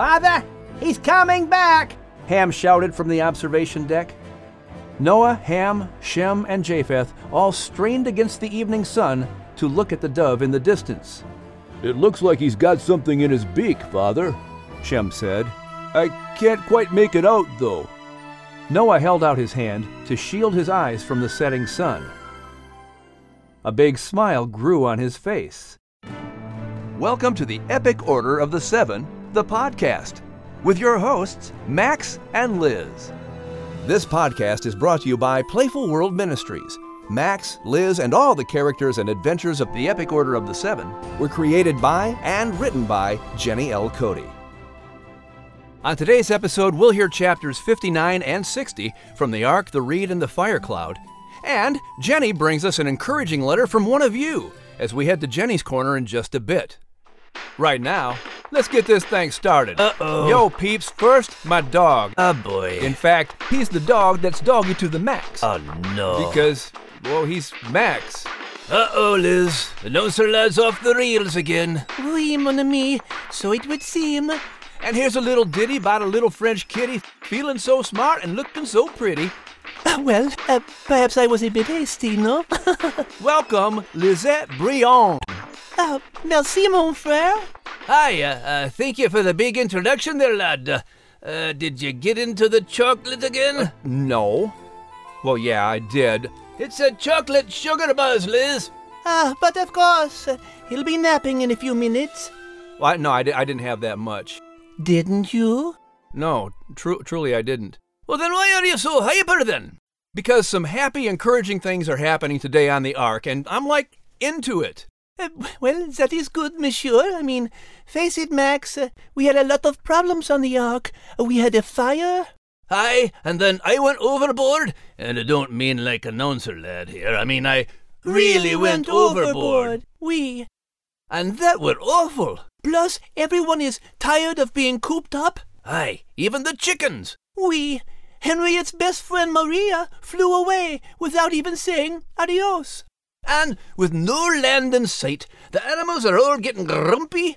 Father, he's coming back! Ham shouted from the observation deck. Noah, Ham, Shem, and Japheth all strained against the evening sun to look at the dove in the distance. It looks like he's got something in his beak, Father, Shem said. I can't quite make it out, though. Noah held out his hand to shield his eyes from the setting sun. A big smile grew on his face. Welcome to the Epic Order of the Seven, the podcast, with your hosts, Max and Liz. This podcast is brought to you by Playful World Ministries. Max, Liz, and all the characters and adventures of the Epic Order of the Seven were created by and written by Jenny L. Cote. On today's episode, we'll hear chapters 59 and 60 from the Ark, the Reed, and the Fire Cloud. And Jenny brings us an encouraging letter from one of you as we head to Jenny's Corner in just a bit. Right now, let's get this thing started. Uh oh. Yo, peeps, first, my dog. Oh boy. In fact, he's the dog that's doggy to the max. oh no. Because, well, he's Max. Uh oh, Liz. The noser lad's off the reels again. Oui, mon ami, so it would seem. And here's a little ditty about a little French kitty feeling so smart and looking so pretty. Well, uh, perhaps I was a bit hasty, no? Welcome, Lisette Brion. Ah, merci, mon frère. Hi, uh, uh, thank you for the big introduction there, lad. Uh, uh, did you get into the chocolate again? No. Well, yeah, I did. It's a chocolate sugar buzz, Liz. Ah, but of course, uh, he'll be napping in a few minutes. Well, I, no, I, di- I didn't have that much. Didn't you? No, tru- truly, I didn't. Well, then why are you so hyper then? Because some happy, encouraging things are happening today on the Ark, and I'm like into it. Uh, well, that is good, monsieur. I mean, face it, Max, uh, we had a lot of problems on the Ark. Uh, we had a fire. Aye, and then I went overboard, and I don't mean like announcer lad here. I mean I really went overboard. We. And that were awful. Plus, everyone is tired of being cooped up. Aye, even the chickens. We. Henriette's best friend Maria flew away without even saying adios. And with no land in sight, the animals are all getting grumpy.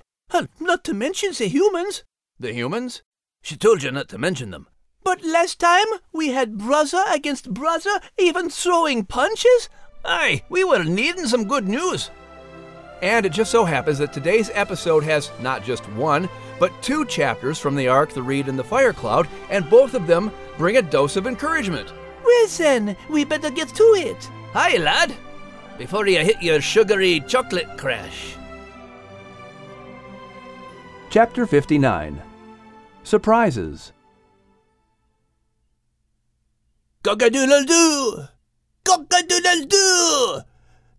Not to mention the humans. The humans? She told you not to mention them. But last time we had brother against brother, even throwing punches. Aye, we were needing some good news. And it just so happens that today's episode has not just one, but two chapters from the Ark, the Reed, and the Fire Cloud, and both of them bring a dose of encouragement. Well then, we better get to it. Hi, lad. Before you hit your sugary chocolate crash. Chapter 59 Surprises. Cock-a-doodle-doo! Cock-a-doodle-doo!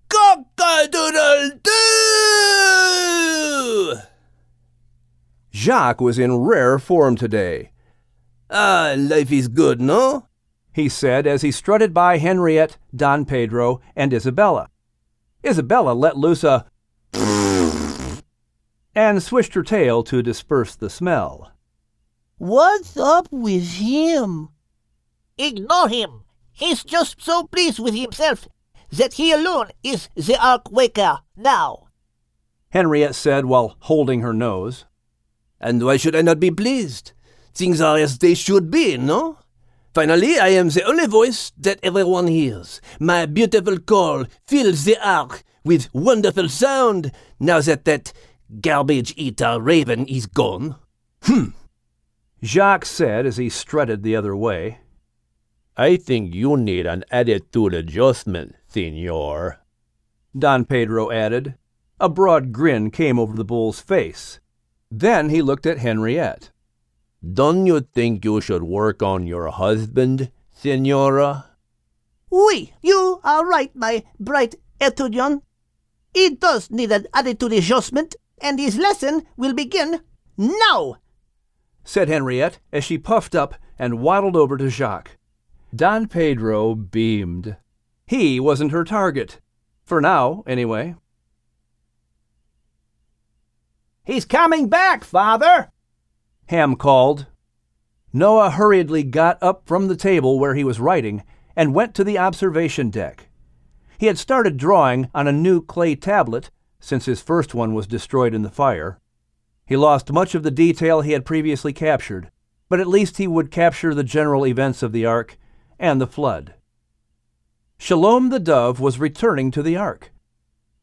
Cock-a-doodle-doo! Jacques was in rare form today. Ah, life is good, no? he said as he strutted by Henriette, Don Pedro, and Isabella. Isabella let loose a and swished her tail to disperse the smell. What's up with him? Ignore him. He's just so pleased with himself that he alone is the Ark Waker now. Henriette said while holding her nose. And why should I not be pleased? Things are as they should be, no? Finally, I am the only voice that everyone hears. My beautiful call fills the ark with wonderful sound now that that garbage eater raven is gone. Hmm. Jacques said as he strutted the other way. I think you need an attitude adjustment, senor. Don Pedro added. A broad grin came over the bull's face. Then he looked at Henriette. Don't you think you should work on your husband, senora? Oui, you are right, my bright étudiant. He does need an attitude adjustment, and his lesson will begin now. said Henriette as she puffed up and waddled over to Jacques. Don Pedro beamed. He wasn't her target. For now, anyway. He's coming back, Father! Ham called. Noah hurriedly got up from the table where he was writing and went to the observation deck. He had started drawing on a new clay tablet since his first one was destroyed in the fire. He lost much of the detail he had previously captured, but at least he would capture the general events of the ark and the flood. Shalom the dove was returning to the ark.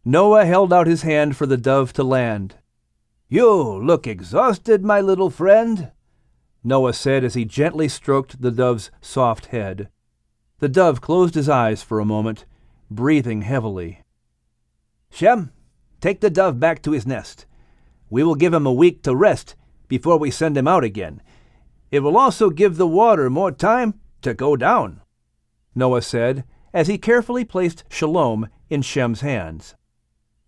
Noah held out his hand for the dove to land. You look exhausted, my little friend, Noah said as he gently stroked the dove's soft head. The dove closed his eyes for a moment, breathing heavily. Shem, take the dove back to his nest. We will give him a week to rest before we send him out again. It will also give the water more time to go down, Noah said as he carefully placed Shalom in Shem's hands.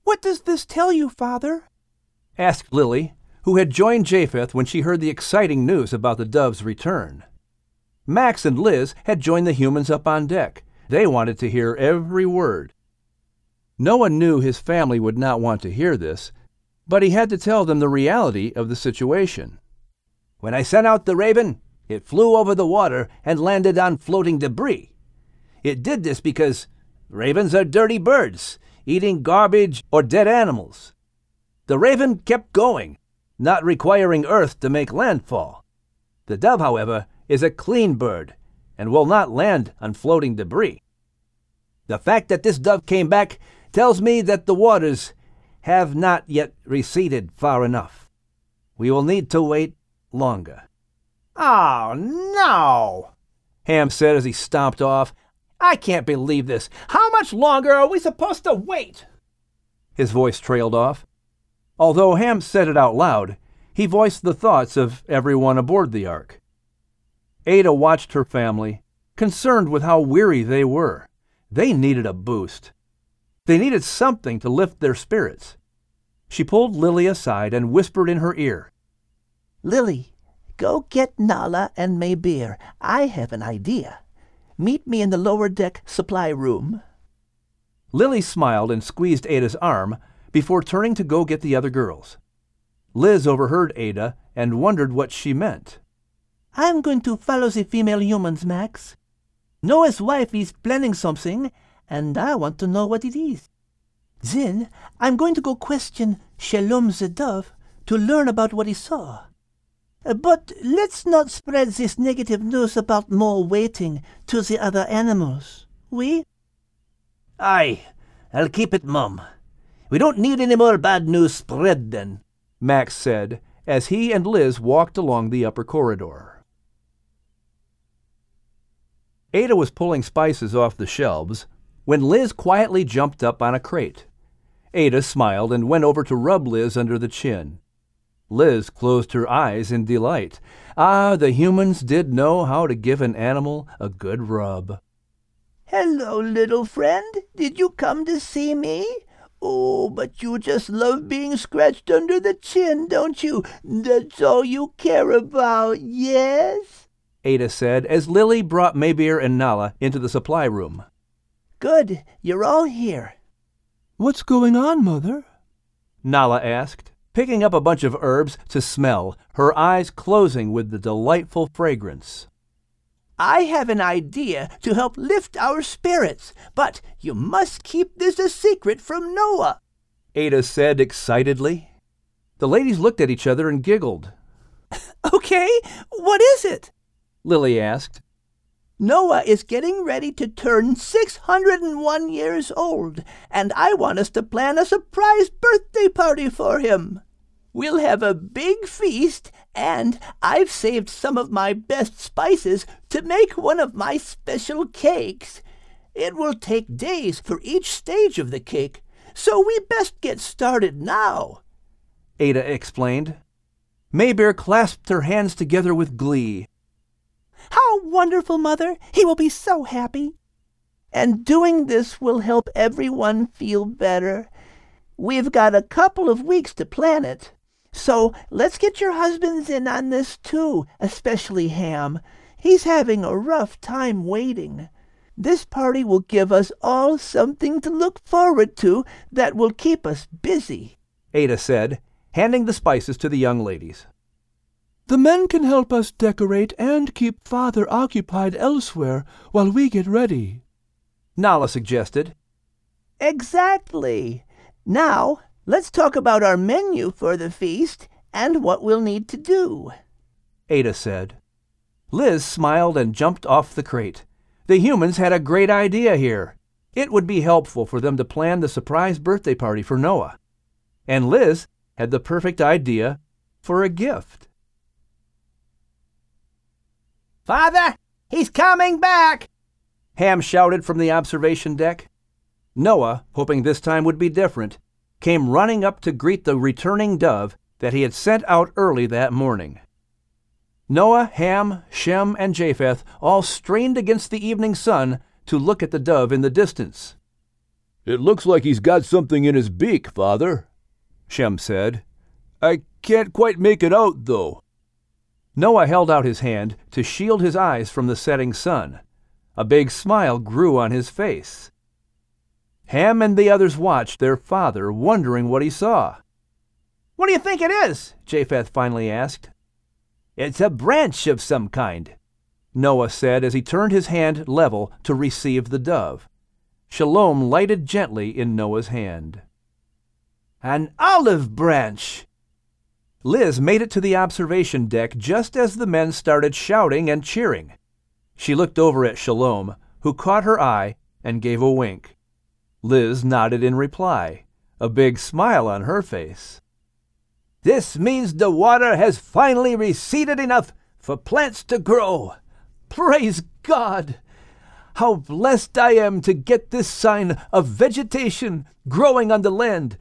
What does this tell you, father? Asked Lily, who had joined Japheth when she heard the exciting news about the dove's return. Max and Liz had joined the humans up on deck. They wanted to hear every word. No one knew his family would not want to hear this, but he had to tell them the reality of the situation. When I sent out the raven, it flew over the water and landed on floating debris. It did this because ravens are dirty birds, eating garbage or dead animals. The raven kept going, not requiring earth to make landfall. The dove, however, is a clean bird and will not land on floating debris. The fact that this dove came back tells me that the waters have not yet receded far enough. We will need to wait longer. Oh, no, Ham said as he stomped off. I can't believe this. How much longer are we supposed to wait? His voice trailed off. Although Ham said it out loud, he voiced the thoughts of everyone aboard the ark. Ada watched her family, concerned with how weary they were. They needed a boost. They needed something to lift their spirits. She pulled Lily aside and whispered in her ear. Lily, go get Nala and Maybeer. I have an idea. Meet me in the lower deck supply room. Lily smiled and squeezed Ada's arm before turning to go get the other girls. Liz overheard Ada and wondered what she meant. I'm going to follow the female humans, Max. Noah's wife is planning something, and I want to know what it is. Then I'm going to go question Shalom the dove to learn about what he saw. But let's not spread this negative news about more waiting to the other animals. We? Aye, I'll keep it mum. We don't need any more bad news spread then. Max said as he and Liz walked along the upper corridor. Ada was pulling spices off the shelves when Liz quietly jumped up on a crate. Ada smiled and went over to rub Liz under the chin. Liz closed her eyes in delight. Ah, the humans did know how to give an animal a good rub. Hello, little friend. Did you come to see me? Oh, but you just love being scratched under the chin, don't you? That's all you care about, yes? Ada said as Lily brought Maybeer and Nala into the supply room. Good, you're all here. What's going on, Mother? Nala asked, picking up a bunch of herbs to smell, her eyes closing with the delightful fragrance. I have an idea to help lift our spirits, but you must keep this a secret from Noah. Ada said excitedly. The ladies looked at each other and giggled. Okay, what is it? Lily asked. Noah is getting ready to turn 601 years old, and I want us to plan a surprise birthday party for him. We'll have a big feast, and I've saved some of my best spices to make one of my special cakes. It will take days for each stage of the cake, so we best get started now. Ada explained. Maybeer clasped her hands together with glee. How wonderful, Mother! He will be so happy. And doing this will help everyone feel better. We've got a couple of weeks to plan it. So let's get your husbands in on this too, especially Ham. He's having a rough time waiting. This party will give us all something to look forward to that will keep us busy. Ada said, handing the spices to the young ladies. The men can help us decorate and keep Father occupied elsewhere while we get ready. Nala suggested. Exactly. Now, let's talk about our menu for the feast and what we'll need to do. Ada said. Liz smiled and jumped off the crate. The humans had a great idea here. It would be helpful for them to plan the surprise birthday party for Noah. And Liz had the perfect idea for a gift. Father, he's coming back! Ham shouted from the observation deck. Noah, hoping this time would be different, came running up to greet the returning dove that he had sent out early that morning. Noah, Ham, Shem, and Japheth all strained against the evening sun to look at the dove in the distance. It looks like he's got something in his beak, father, Shem said. I can't quite make it out, though. Noah held out his hand to shield his eyes from the setting sun. A big smile grew on his face. Ham and the others watched their father, wondering what he saw. What do you think it is? Japheth finally asked. It's a branch of some kind, Noah said as he turned his hand level to receive the dove. Shalom lighted gently in Noah's hand. An olive branch! Liz made it to the observation deck just as the men started shouting and cheering. She looked over at Shalom, who caught her eye and gave a wink. Liz nodded in reply, a big smile on her face. This means the water has finally receded enough for plants to grow. Praise God! How blessed I am to get this sign of vegetation growing on the land.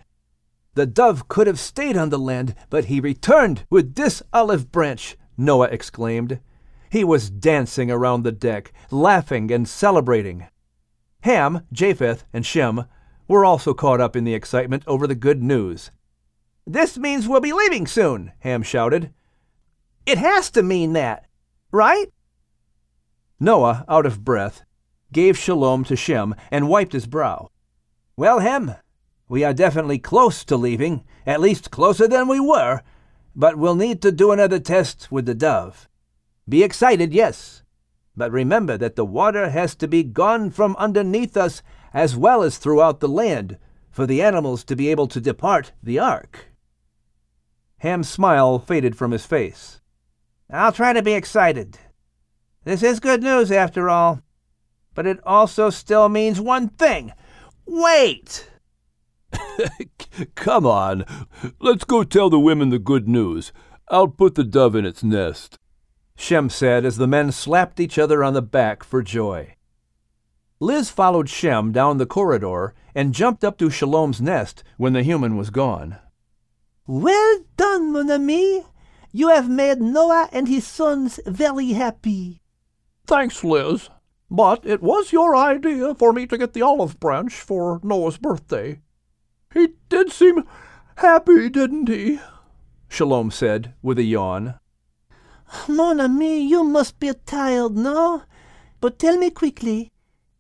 The dove could have stayed on the land, but he returned with this olive branch, Noah exclaimed. He was dancing around the deck, laughing and celebrating. Ham, Japheth, and Shem were also caught up in the excitement over the good news. This means we'll be leaving soon, Ham shouted. It has to mean that, right? Noah, out of breath, gave shalom to Shem and wiped his brow. Well, Ham, we are definitely close to leaving, at least closer than we were, but we'll need to do another test with the dove. Be excited, yes, but remember that the water has to be gone from underneath us as well as throughout the land for the animals to be able to depart the ark. Ham's smile faded from his face. I'll try to be excited. This is good news after all. But it also still means one thing. Wait! Come on. Let's go tell the women the good news. I'll put the dove in its nest. Shem said as the men slapped each other on the back for joy. Liz followed Shem down the corridor and jumped up to Shalom's nest when the human was gone. Well done, mon ami. You have made Noah and his sons very happy. Thanks, Liz. But it was your idea for me to get the olive branch for Noah's birthday. He did seem happy, didn't he? Shalom said with a yawn. Mon ami, you must be tired, no? But tell me quickly,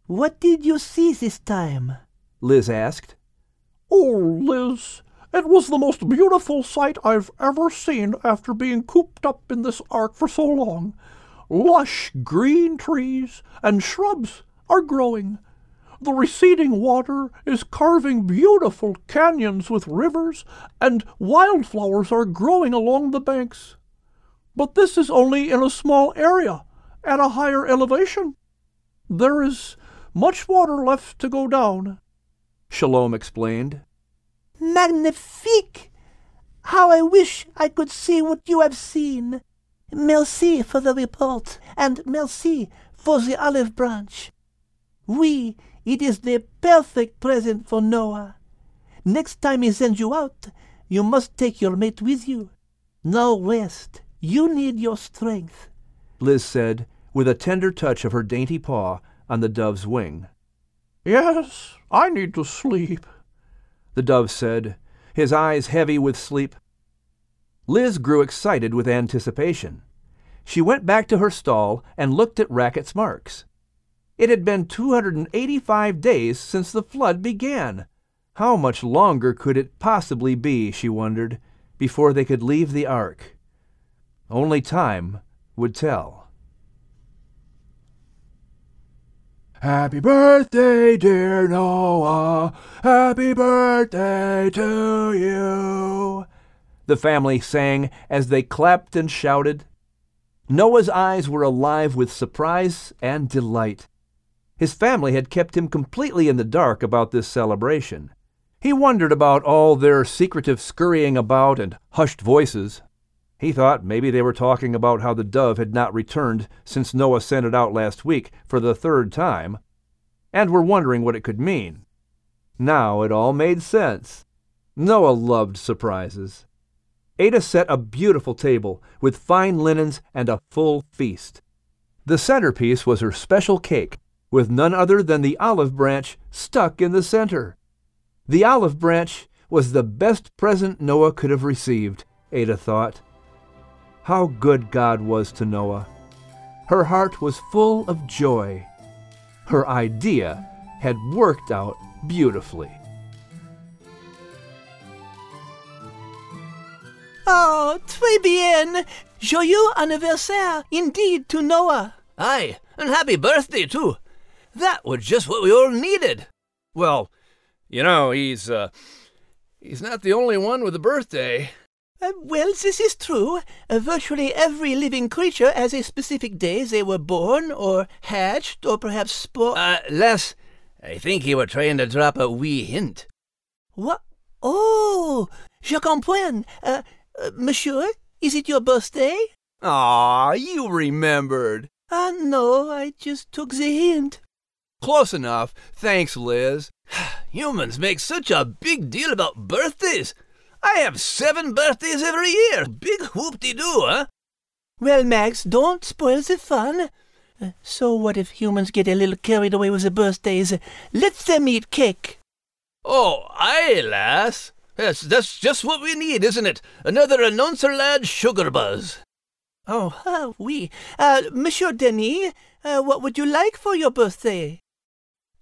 what did you see this time? Liz asked. Oh, Liz, it was the most beautiful sight I've ever seen after being cooped up in this ark for so long. Lush green trees and shrubs are growing. The receding water is carving beautiful canyons with rivers, and wildflowers are growing along the banks. But this is only in a small area, at a higher elevation. There is much water left to go down. Shalom explained. Magnifique! How I wish I could see what you have seen. Merci for the report, and merci for the olive branch. Oui, it is the perfect present for Noah. Next time he sends you out, you must take your mate with you. Now rest. You need your strength. Liz said, with a tender touch of her dainty paw on the dove's wing. Yes, I need to sleep the dove said, his eyes heavy with sleep. Liz grew excited with anticipation. She went back to her stall and looked at Racket's marks. It had been 285 days since the flood began. How much longer could it possibly be, she wondered, before they could leave the ark? Only time would tell. Happy birthday, dear Noah. Happy birthday to you. the family sang as they clapped and shouted. Noah's eyes were alive with surprise and delight. His family had kept him completely in the dark about this celebration. He wondered about all their secretive scurrying about and hushed voices. He thought maybe they were talking about how the dove had not returned since Noah sent it out last week for the third time, and were wondering what it could mean. Now it all made sense. Noah loved surprises. Ada set a beautiful table with fine linens and a full feast. The centerpiece was her special cake, with none other than the olive branch stuck in the center. The olive branch was the best present Noah could have received, Ada thought. How good God was to Noah. Her heart was full of joy. Her idea had worked out beautifully. Oh, très bien! Joyeux anniversaire, indeed, to Noah. Aye, and happy birthday, too. That was just what we all needed. Well, you know, he's, uh, he's not the only one with a birthday. Uh, well, this is true. Uh, virtually every living creature has a specific day they were born, or hatched, or perhaps spawned. Uh, Les, I think you were trying to drop a wee hint. What? Oh, je comprends. Uh, uh, monsieur, is it your birthday? Ah, you remembered. Ah, no, I just took the hint. Close enough. Thanks, Liz. Humans make such a big deal about birthdays. I have seven birthdays every year. Big whoop-de-doo, huh? Well, Max, don't spoil the fun. Uh, so what if humans get a little carried away with the birthdays? Let them eat cake. Oh, aye, lass. Yes, that's just what we need, isn't it? Another announcer lad sugar buzz. Oh, uh, oui. Uh, Monsieur Denis, uh, what would you like for your birthday?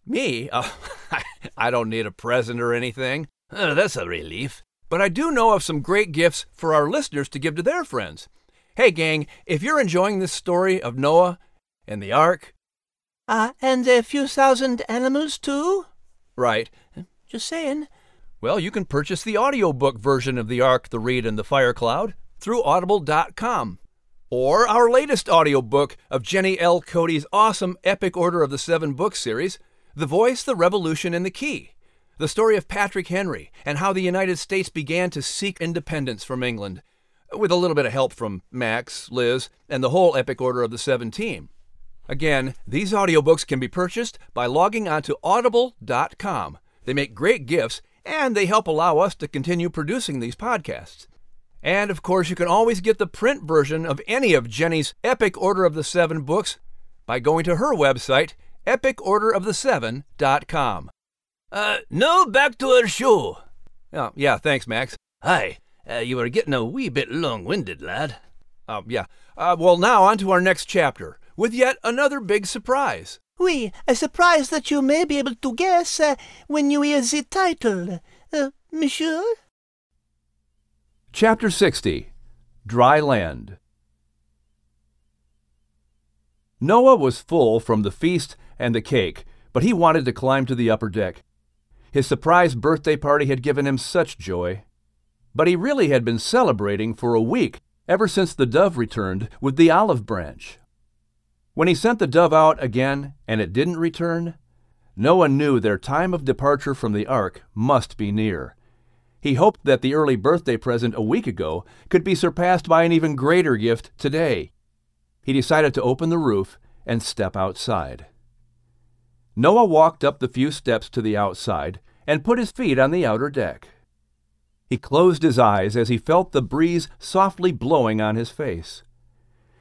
Me? Oh, I don't need a present or anything. Uh, that's a relief but I do know of some great gifts for our listeners to give to their friends. Hey, gang, if you're enjoying this story of Noah and the ark. Ah, uh, and a few thousand animals, too? Right. Just saying. Well, you can purchase the audiobook version of The Ark, the Reed, and the Fire Cloud through audible.com. Or our latest audiobook of Jenny L. Cote's awesome Epic Order of the Seven Books series, The Voice, the Revolution, and the Key the story of Patrick Henry and how the United States began to seek independence from England, with a little bit of help from Max, Liz, and the whole Epic Order of the Seven team. Again, these audiobooks can be purchased by logging onto audible.com. They make great gifts and they help allow us to continue producing these podcasts. And of course, you can always get the print version of any of Jenny's Epic Order of the Seven books by going to her website, epicorderoftheseven.com. Uh, no, back to our show. Oh, yeah, thanks, Max. Hi. Uh, you are getting a wee bit long-winded, lad. Um, yeah. Uh, well, now on to our next chapter, with yet another big surprise. Oui, a surprise that you may be able to guess uh, when you hear the title. Uh, monsieur? Chapter 60 Dry Land Noah was full from the feast and the cake, but he wanted to climb to the upper deck. His surprise birthday party had given him such joy. But he really had been celebrating for a week, ever since the dove returned with the olive branch. When he sent the dove out again and it didn't return, Noah knew their time of departure from the ark must be near. He hoped that the early birthday present a week ago could be surpassed by an even greater gift today. He decided to open the roof and step outside. Noah walked up the few steps to the outside and put his feet on the outer deck. He closed his eyes as he felt the breeze softly blowing on his face.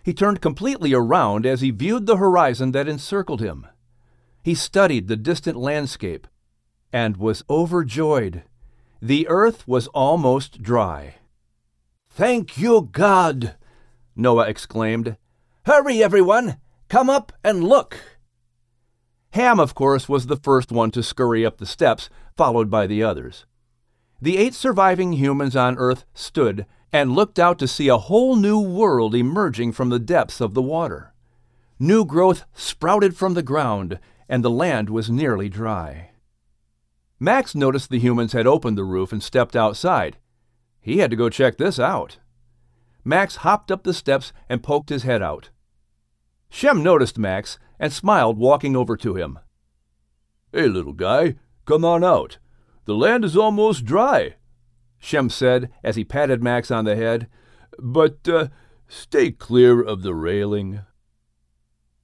He turned completely around as he viewed the horizon that encircled him. He studied the distant landscape and was overjoyed. The earth was almost dry. Thank you, God! Noah exclaimed. Hurry, everyone! Come up and look! Ham, of course, was the first one to scurry up the steps, followed by the others. The eight surviving humans on Earth stood and looked out to see a whole new world emerging from the depths of the water. New growth sprouted from the ground, and the land was nearly dry. Max noticed the humans had opened the roof and stepped outside. He had to go check this out. Max hopped up the steps and poked his head out. Shem noticed Max and smiled, walking over to him. Hey, little guy, come on out. The land is almost dry, Shem said as he patted Max on the head. But uh, stay clear of the railing.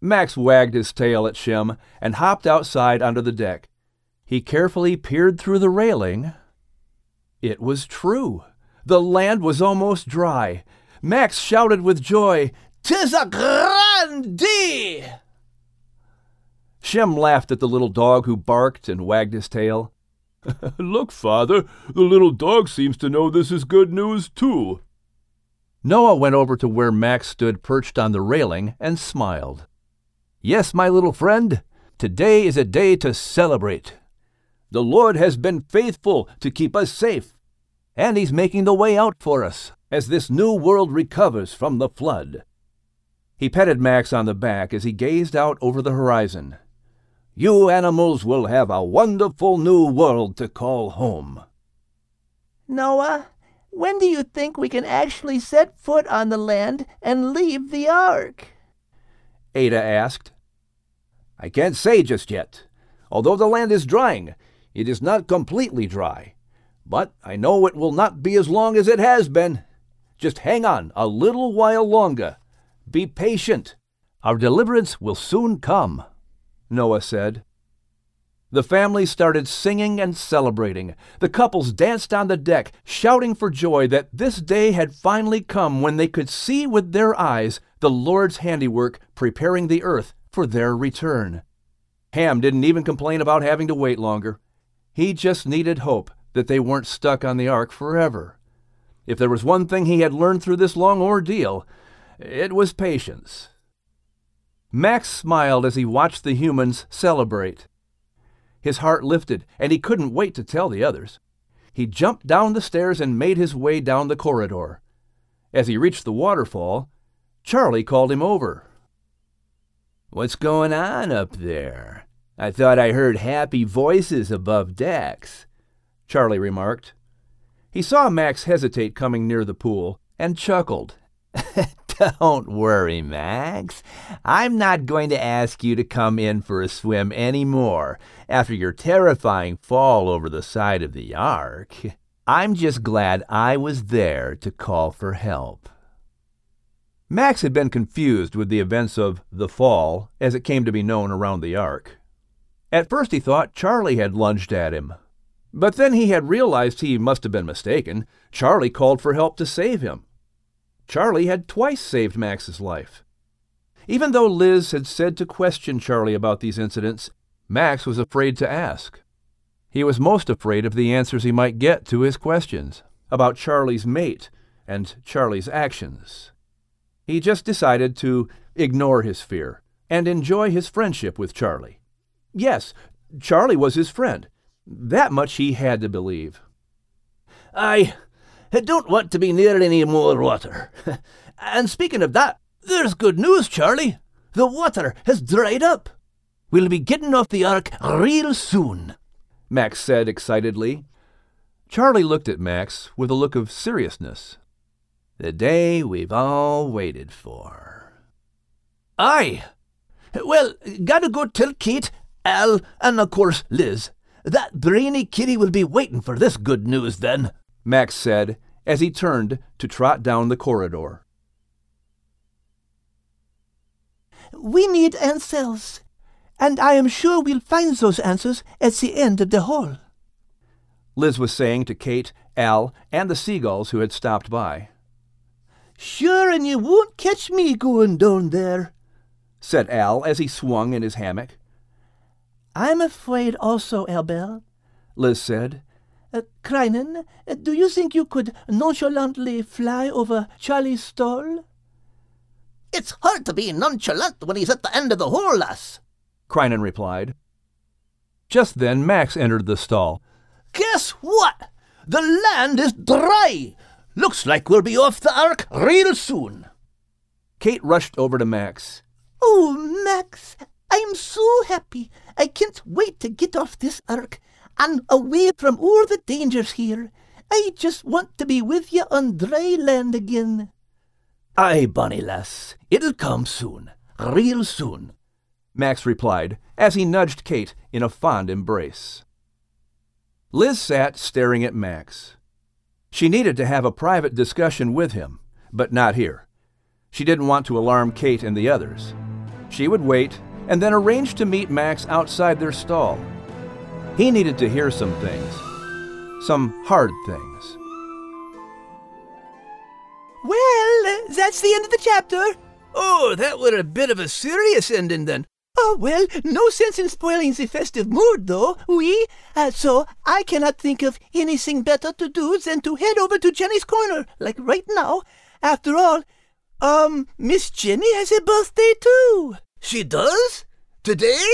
Max wagged his tail at Shem and hopped outside onto the deck. He carefully peered through the railing. It was true. The land was almost dry. Max shouted with joy, "'Tis a grand day!" Shem laughed at the little dog who barked and wagged his tail. Look, father, the little dog seems to know this is good news, too. Noah went over to where Max stood perched on the railing and smiled. Yes, my little friend, today is a day to celebrate. The Lord has been faithful to keep us safe, and He's making the way out for us as this new world recovers from the flood. He petted Max on the back as he gazed out over the horizon. You animals will have a wonderful new world to call home. Noah, when do you think we can actually set foot on the land and leave the ark? Ada asked. I can't say just yet. Although the land is drying, it is not completely dry. But I know it will not be as long as it has been. Just hang on a little while longer. Be patient. Our deliverance will soon come, Noah said. The family started singing and celebrating. The couples danced on the deck, shouting for joy that this day had finally come when they could see with their eyes the Lord's handiwork preparing the earth for their return. Ham didn't even complain about having to wait longer. He just needed hope that they weren't stuck on the ark forever. If there was one thing he had learned through this long ordeal, it was patience. Max smiled as he watched the humans celebrate. His heart lifted, and he couldn't wait to tell the others. He jumped down the stairs and made his way down the corridor. As he reached the waterfall, Charlie called him over. What's going on up there? I thought I heard happy voices above decks, Charlie remarked. He saw Max hesitate coming near the pool and chuckled. Don't worry, Max. I'm not going to ask you to come in for a swim any more after your terrifying fall over the side of the ark. I'm just glad I was there to call for help. Max had been confused with the events of the fall, as it came to be known around the ark. At first he thought Charlie had lunged at him. But then he had realized he must have been mistaken. Charlie called for help to save him. Charlie had twice saved Max's life. Even though Liz had said to question Charlie about these incidents, Max was afraid to ask. He was most afraid of the answers he might get to his questions about Charlie's mate and Charlie's actions. He just decided to ignore his fear and enjoy his friendship with Charlie. Yes, Charlie was his friend. That much he had to believe. I don't want to be near any more water. and speaking of that, there's good news, Charlie. The water has dried up. We'll be getting off the ark real soon, Max said excitedly. Charlie looked at Max with a look of seriousness. The day we've all waited for. Aye. Well, gotta go tell Kate, Al, and of course Liz. That brainy kitty will be waiting for this good news then, Max said as he turned to trot down the corridor. We need answers, and I am sure we'll find those answers at the end of the hall. Liz was saying to Kate, Al, and the seagulls who had stopped by. Sure, and you won't catch me going down there, said Al as he swung in his hammock. I'm afraid also, Albert, Liz said. Uh, Crinan, uh, do you think you could nonchalantly fly over Charlie's stall? It's hard to be nonchalant when he's at the end of the hole, lass, Crinan replied. Just then Max entered the stall. Guess what? The land is dry. Looks like we'll be off the ark real soon. Kate rushed over to Max. Oh, Max, I'm so happy. I can't wait to get off this ark and away from all the dangers here. I just want to be with you on dry land again. Aye, bonny lass, it'll come soon, real soon, Max replied as he nudged Kate in a fond embrace. Liz sat staring at Max. She needed to have a private discussion with him, but not here. She didn't want to alarm Kate and the others. She would wait and then arrange to meet Max outside their stall. He needed to hear some things, some hard things. Well, that's the end of the chapter. Oh, that were a bit of a serious ending then. Oh, well, no sense in spoiling the festive mood, though, we. Uh, so I cannot think of anything better to do than to head over to Jenny's corner, like right now. After all, um, Miss Jenny has a birthday too. She does? Today?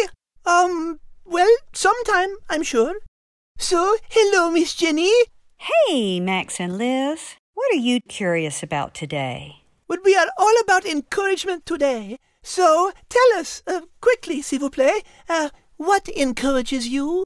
Um, well, sometime, I'm sure. So, hello, Miss Jenny. Hey, Max and Liz. What are you curious about today? Well, we are all about encouragement today. So, tell us, uh, quickly, s'il vous plaît, uh, what encourages you?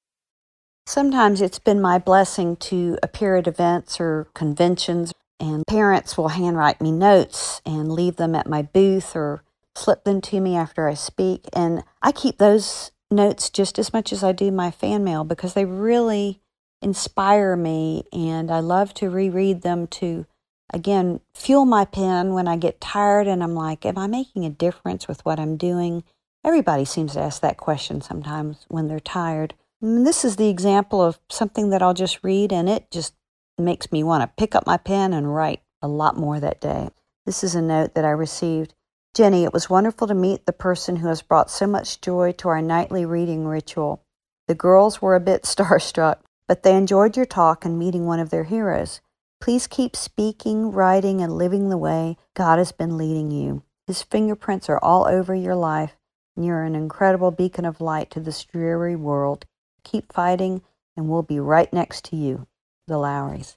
Sometimes it's been my blessing to appear at events or conventions, and parents will handwrite me notes and leave them at my booth or slip them to me after I speak. And I keep those notes just as much as I do my fan mail because they really inspire me, and I love to reread them to again, fuel my pen when I get tired and I'm like, am I making a difference with what I'm doing? Everybody seems to ask that question sometimes when they're tired. And this is the example of something that I'll just read and it just makes me want to pick up my pen and write a lot more that day. This is a note that I received. Jenny, it was wonderful to meet the person who has brought so much joy to our nightly reading ritual. The girls were a bit starstruck, but they enjoyed your talk and meeting one of their heroes. Please keep speaking, writing, and living the way God has been leading you. His fingerprints are all over your life, and you're an incredible beacon of light to this dreary world. Keep fighting, and we'll be right next to you, the Lowrys.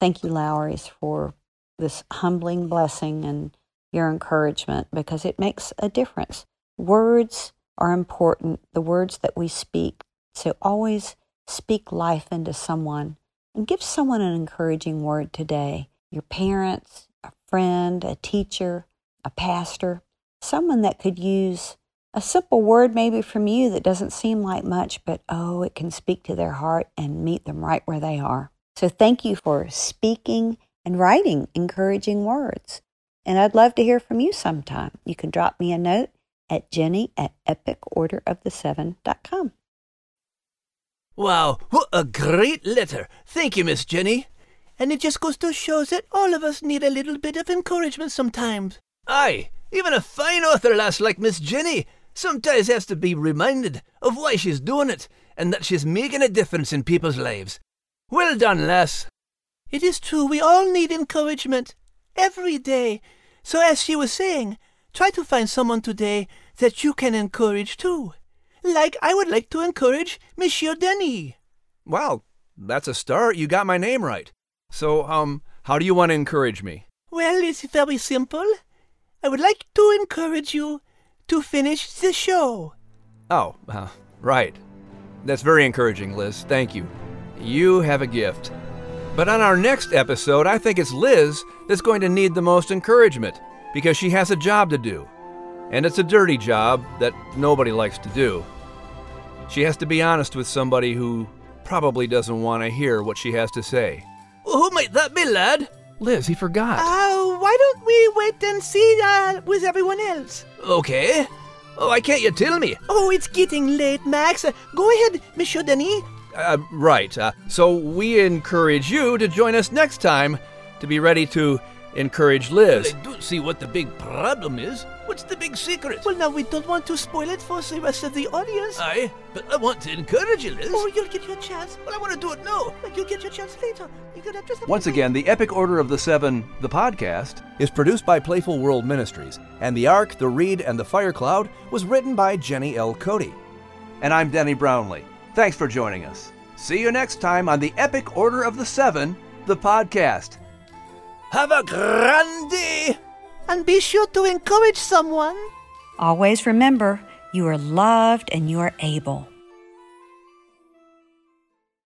Thank you, Lowrys, for this humbling blessing and your encouragement because it makes a difference. Words are important, the words that we speak. So always speak life into someone and give someone an encouraging word today. Your parents, a friend, a teacher, a pastor, someone that could use a simple word maybe from you that doesn't seem like much, but oh, it can speak to their heart and meet them right where they are. So thank you for speaking and writing encouraging words. And I'd love to hear from you sometime. You can drop me a note at jenny at epicorderoftheseven.com. Wow, what a great letter. Thank you, Miss Jenny. And it just goes to show that all of us need a little bit of encouragement sometimes. Aye, even a fine author lass like Miss Jenny sometimes has to be reminded of why she's doing it and that she's making a difference in people's lives. Well done, lass. It is true, we all need encouragement. Every day. So, as she was saying, try to find someone today that you can encourage too. Like I would like to encourage Monsieur Denis. Well, that's a start. You got my name right. So, um, how do you want to encourage me? Well, it's very simple. I would like to encourage you to finish the show. Oh, uh, right. That's very encouraging, Liz. Thank you. You have a gift. But on our next episode, I think it's Liz that's going to need the most encouragement because she has a job to do. And it's a dirty job that nobody likes to do. She has to be honest with somebody who probably doesn't want to hear what she has to say. Well, Who might that be, lad? Liz, he forgot. Uh, why don't we wait and see uh, with everyone else? Okay. Oh, why can't you tell me? Oh, it's getting late, Max. Uh, go ahead, Monsieur Denis. Uh, right. Uh, so we encourage you to join us next time to be ready to encourage Liz. Well, I don't see what the big problem is. What's the big secret? Well, now we don't want to spoil it for the rest of the audience. Aye, but I want to encourage you, Liz. Oh, you'll get your chance. Well, I want to do it now. But you'll get your chance later. You gotta just Once again, the Epic Order of the Seven, the podcast, is produced by Playful World Ministries, and the Ark, the Reed, and the Fire Cloud was written by Jenny L. Cote. And I'm Denny Brownlee. Thanks for joining us. See you next time on the Epic Order of the Seven, the podcast. Have a grand day! And be sure to encourage someone. Always remember, you are loved and you are able.